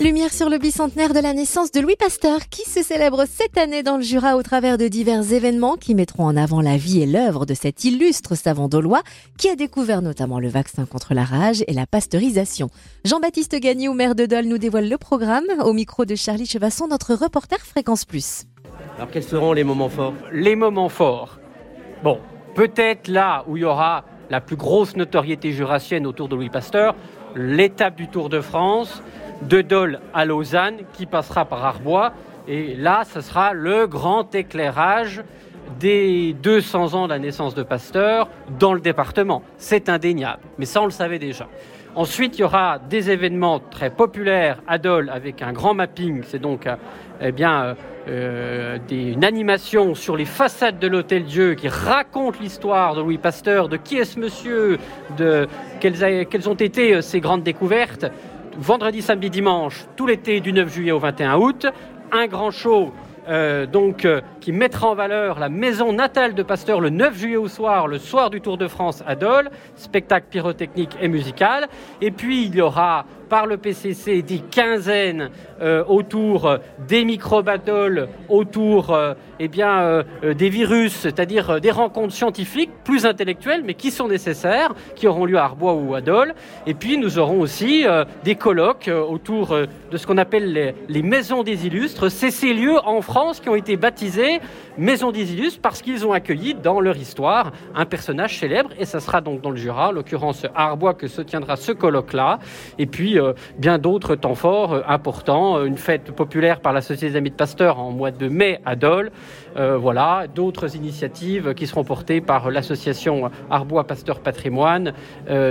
Lumière sur le bicentenaire de la naissance de Louis Pasteur qui se célèbre cette année dans le Jura au travers de divers événements qui mettront en avant la vie et l'œuvre de cet illustre savant daulois qui a découvert notamment le vaccin contre la rage et la pasteurisation. Jean-Baptiste Gagnou, maire de Dole, nous dévoile le programme au micro de Charlie Chevasson, notre reporter Fréquence Plus. Alors quels seront les moments forts? Les moments forts. Bon, peut-être là où il y aura la plus grosse notoriété jurassienne autour de Louis Pasteur, l'étape du Tour de France de Dole à Lausanne qui passera par Arbois. Et là, ce sera le grand éclairage des 200 ans de la naissance de Pasteur dans le département. C'est indéniable, mais ça on le savait déjà. Ensuite, il y aura des événements très populaires à Dole avec un grand mapping. C'est donc euh, eh bien, euh, une animation sur les façades de l'Hôtel Dieu qui raconte l'histoire de Louis Pasteur, de qui est ce monsieur, de quelles, quelles ont été ces grandes découvertes vendredi, samedi, dimanche, tout l'été du 9 juillet au 21 août. Un grand show euh, donc, euh, qui mettra en valeur la maison natale de Pasteur le 9 juillet au soir, le soir du Tour de France à Dole, spectacle pyrotechnique et musical. Et puis il y aura par le PCC des quinzaines euh, autour des microbattles, autour eh bien, des virus, c'est-à-dire des rencontres scientifiques plus intellectuelles, mais qui sont nécessaires, qui auront lieu à Arbois ou à Dole. Et puis nous aurons aussi des colloques autour de ce qu'on appelle les, les, maisons des illustres. C'est ces lieux en France qui ont été baptisés Maison des Illustres parce qu'ils ont accueilli dans leur histoire un personnage célèbre et ça sera donc dans le Jura, en l'occurrence à Arbois que se tiendra ce colloque-là et puis euh, bien d'autres temps forts euh, importants, euh, une fête populaire par la des Amis de Pasteur en mois de mai à Dole, voilà, d'autres initiatives qui seront portées par l'association Arbois Pasteur Patrimoine,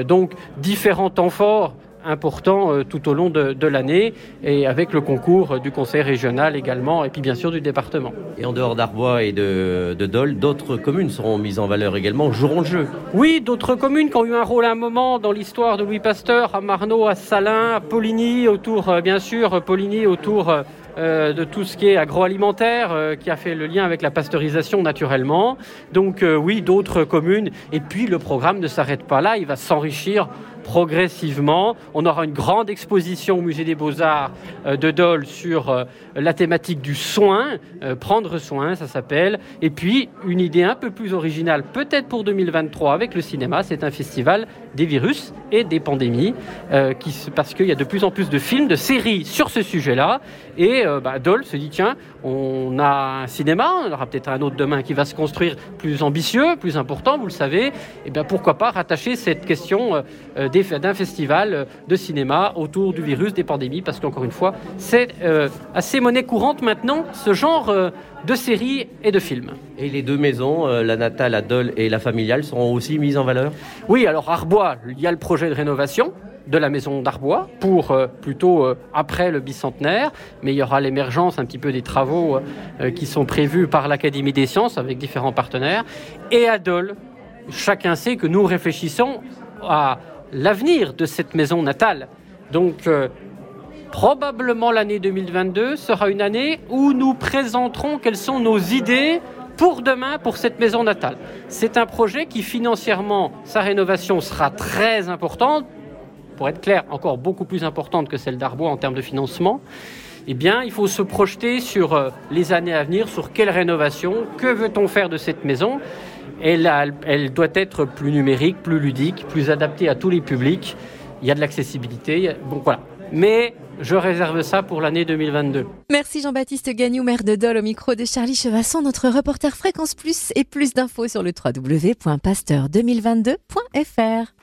donc différents temps forts important euh, tout au long de, l'année et avec le concours du conseil régional également et puis bien sûr du département. Et en dehors d'Arbois et de, Dole, d'autres communes seront mises en valeur également, joueront le jeu. Oui, d'autres communes qui ont eu un rôle à un moment dans l'histoire de Louis Pasteur, à Marneau, à Salins, à Poligny, autour euh, bien sûr, Poligny autour euh, de tout ce qui est agroalimentaire, qui a fait le lien avec la pasteurisation naturellement. Donc oui, d'autres communes. Et puis le programme ne s'arrête pas là, il va s'enrichir progressivement. On aura une grande exposition au Musée des Beaux-Arts euh, de Dole sur euh, la thématique du soin, euh, prendre soin, ça s'appelle. Et puis, une idée un peu plus originale, peut-être pour 2023 avec le cinéma, c'est un festival des virus et des pandémies, parce qu'il y a de plus en plus de films, de séries sur ce sujet-là. Et bah, Dole se dit, tiens, on a un cinéma, on aura peut-être un autre demain qui va se construire plus ambitieux, plus important, vous le savez. Et bien pourquoi pas rattacher cette question d'un festival de cinéma autour du virus, des pandémies, parce qu'encore une fois, c'est euh, assez monnaie courante maintenant, ce genre euh, de séries et de films. Et les deux maisons, euh, la natale Dole et la familiale, seront aussi mises en valeur? Oui, alors Arbois, il y a le projet de rénovation de la maison d'Arbois pour plutôt après le bicentenaire, mais il y aura l'émergence un petit peu des travaux qui sont prévus par l'Académie des sciences avec différents partenaires. Et à Dole, chacun sait que nous réfléchissons à l'avenir de cette maison natale. Donc, euh, probablement l'année 2022 sera une année où nous présenterons quelles sont nos idées pour demain, pour cette maison natale. C'est un projet qui financièrement, sa rénovation sera très importante, pour être clair, encore beaucoup plus importante que celle d'Arbois en termes de financement. Eh bien, il faut se projeter sur euh, les années à venir, sur quelle rénovation, que veut-on faire de cette maison? Elle, doit être plus numérique, plus ludique, plus adaptée à tous les publics. Il y a de l'accessibilité. Donc voilà. Mais je réserve ça pour l'année 2022. Merci Jean-Baptiste Gagnou, maire de Dole, au micro de Charlie Chevasson, notre reporter Fréquence Plus et plus d'infos sur le www.pasteur2022.fr.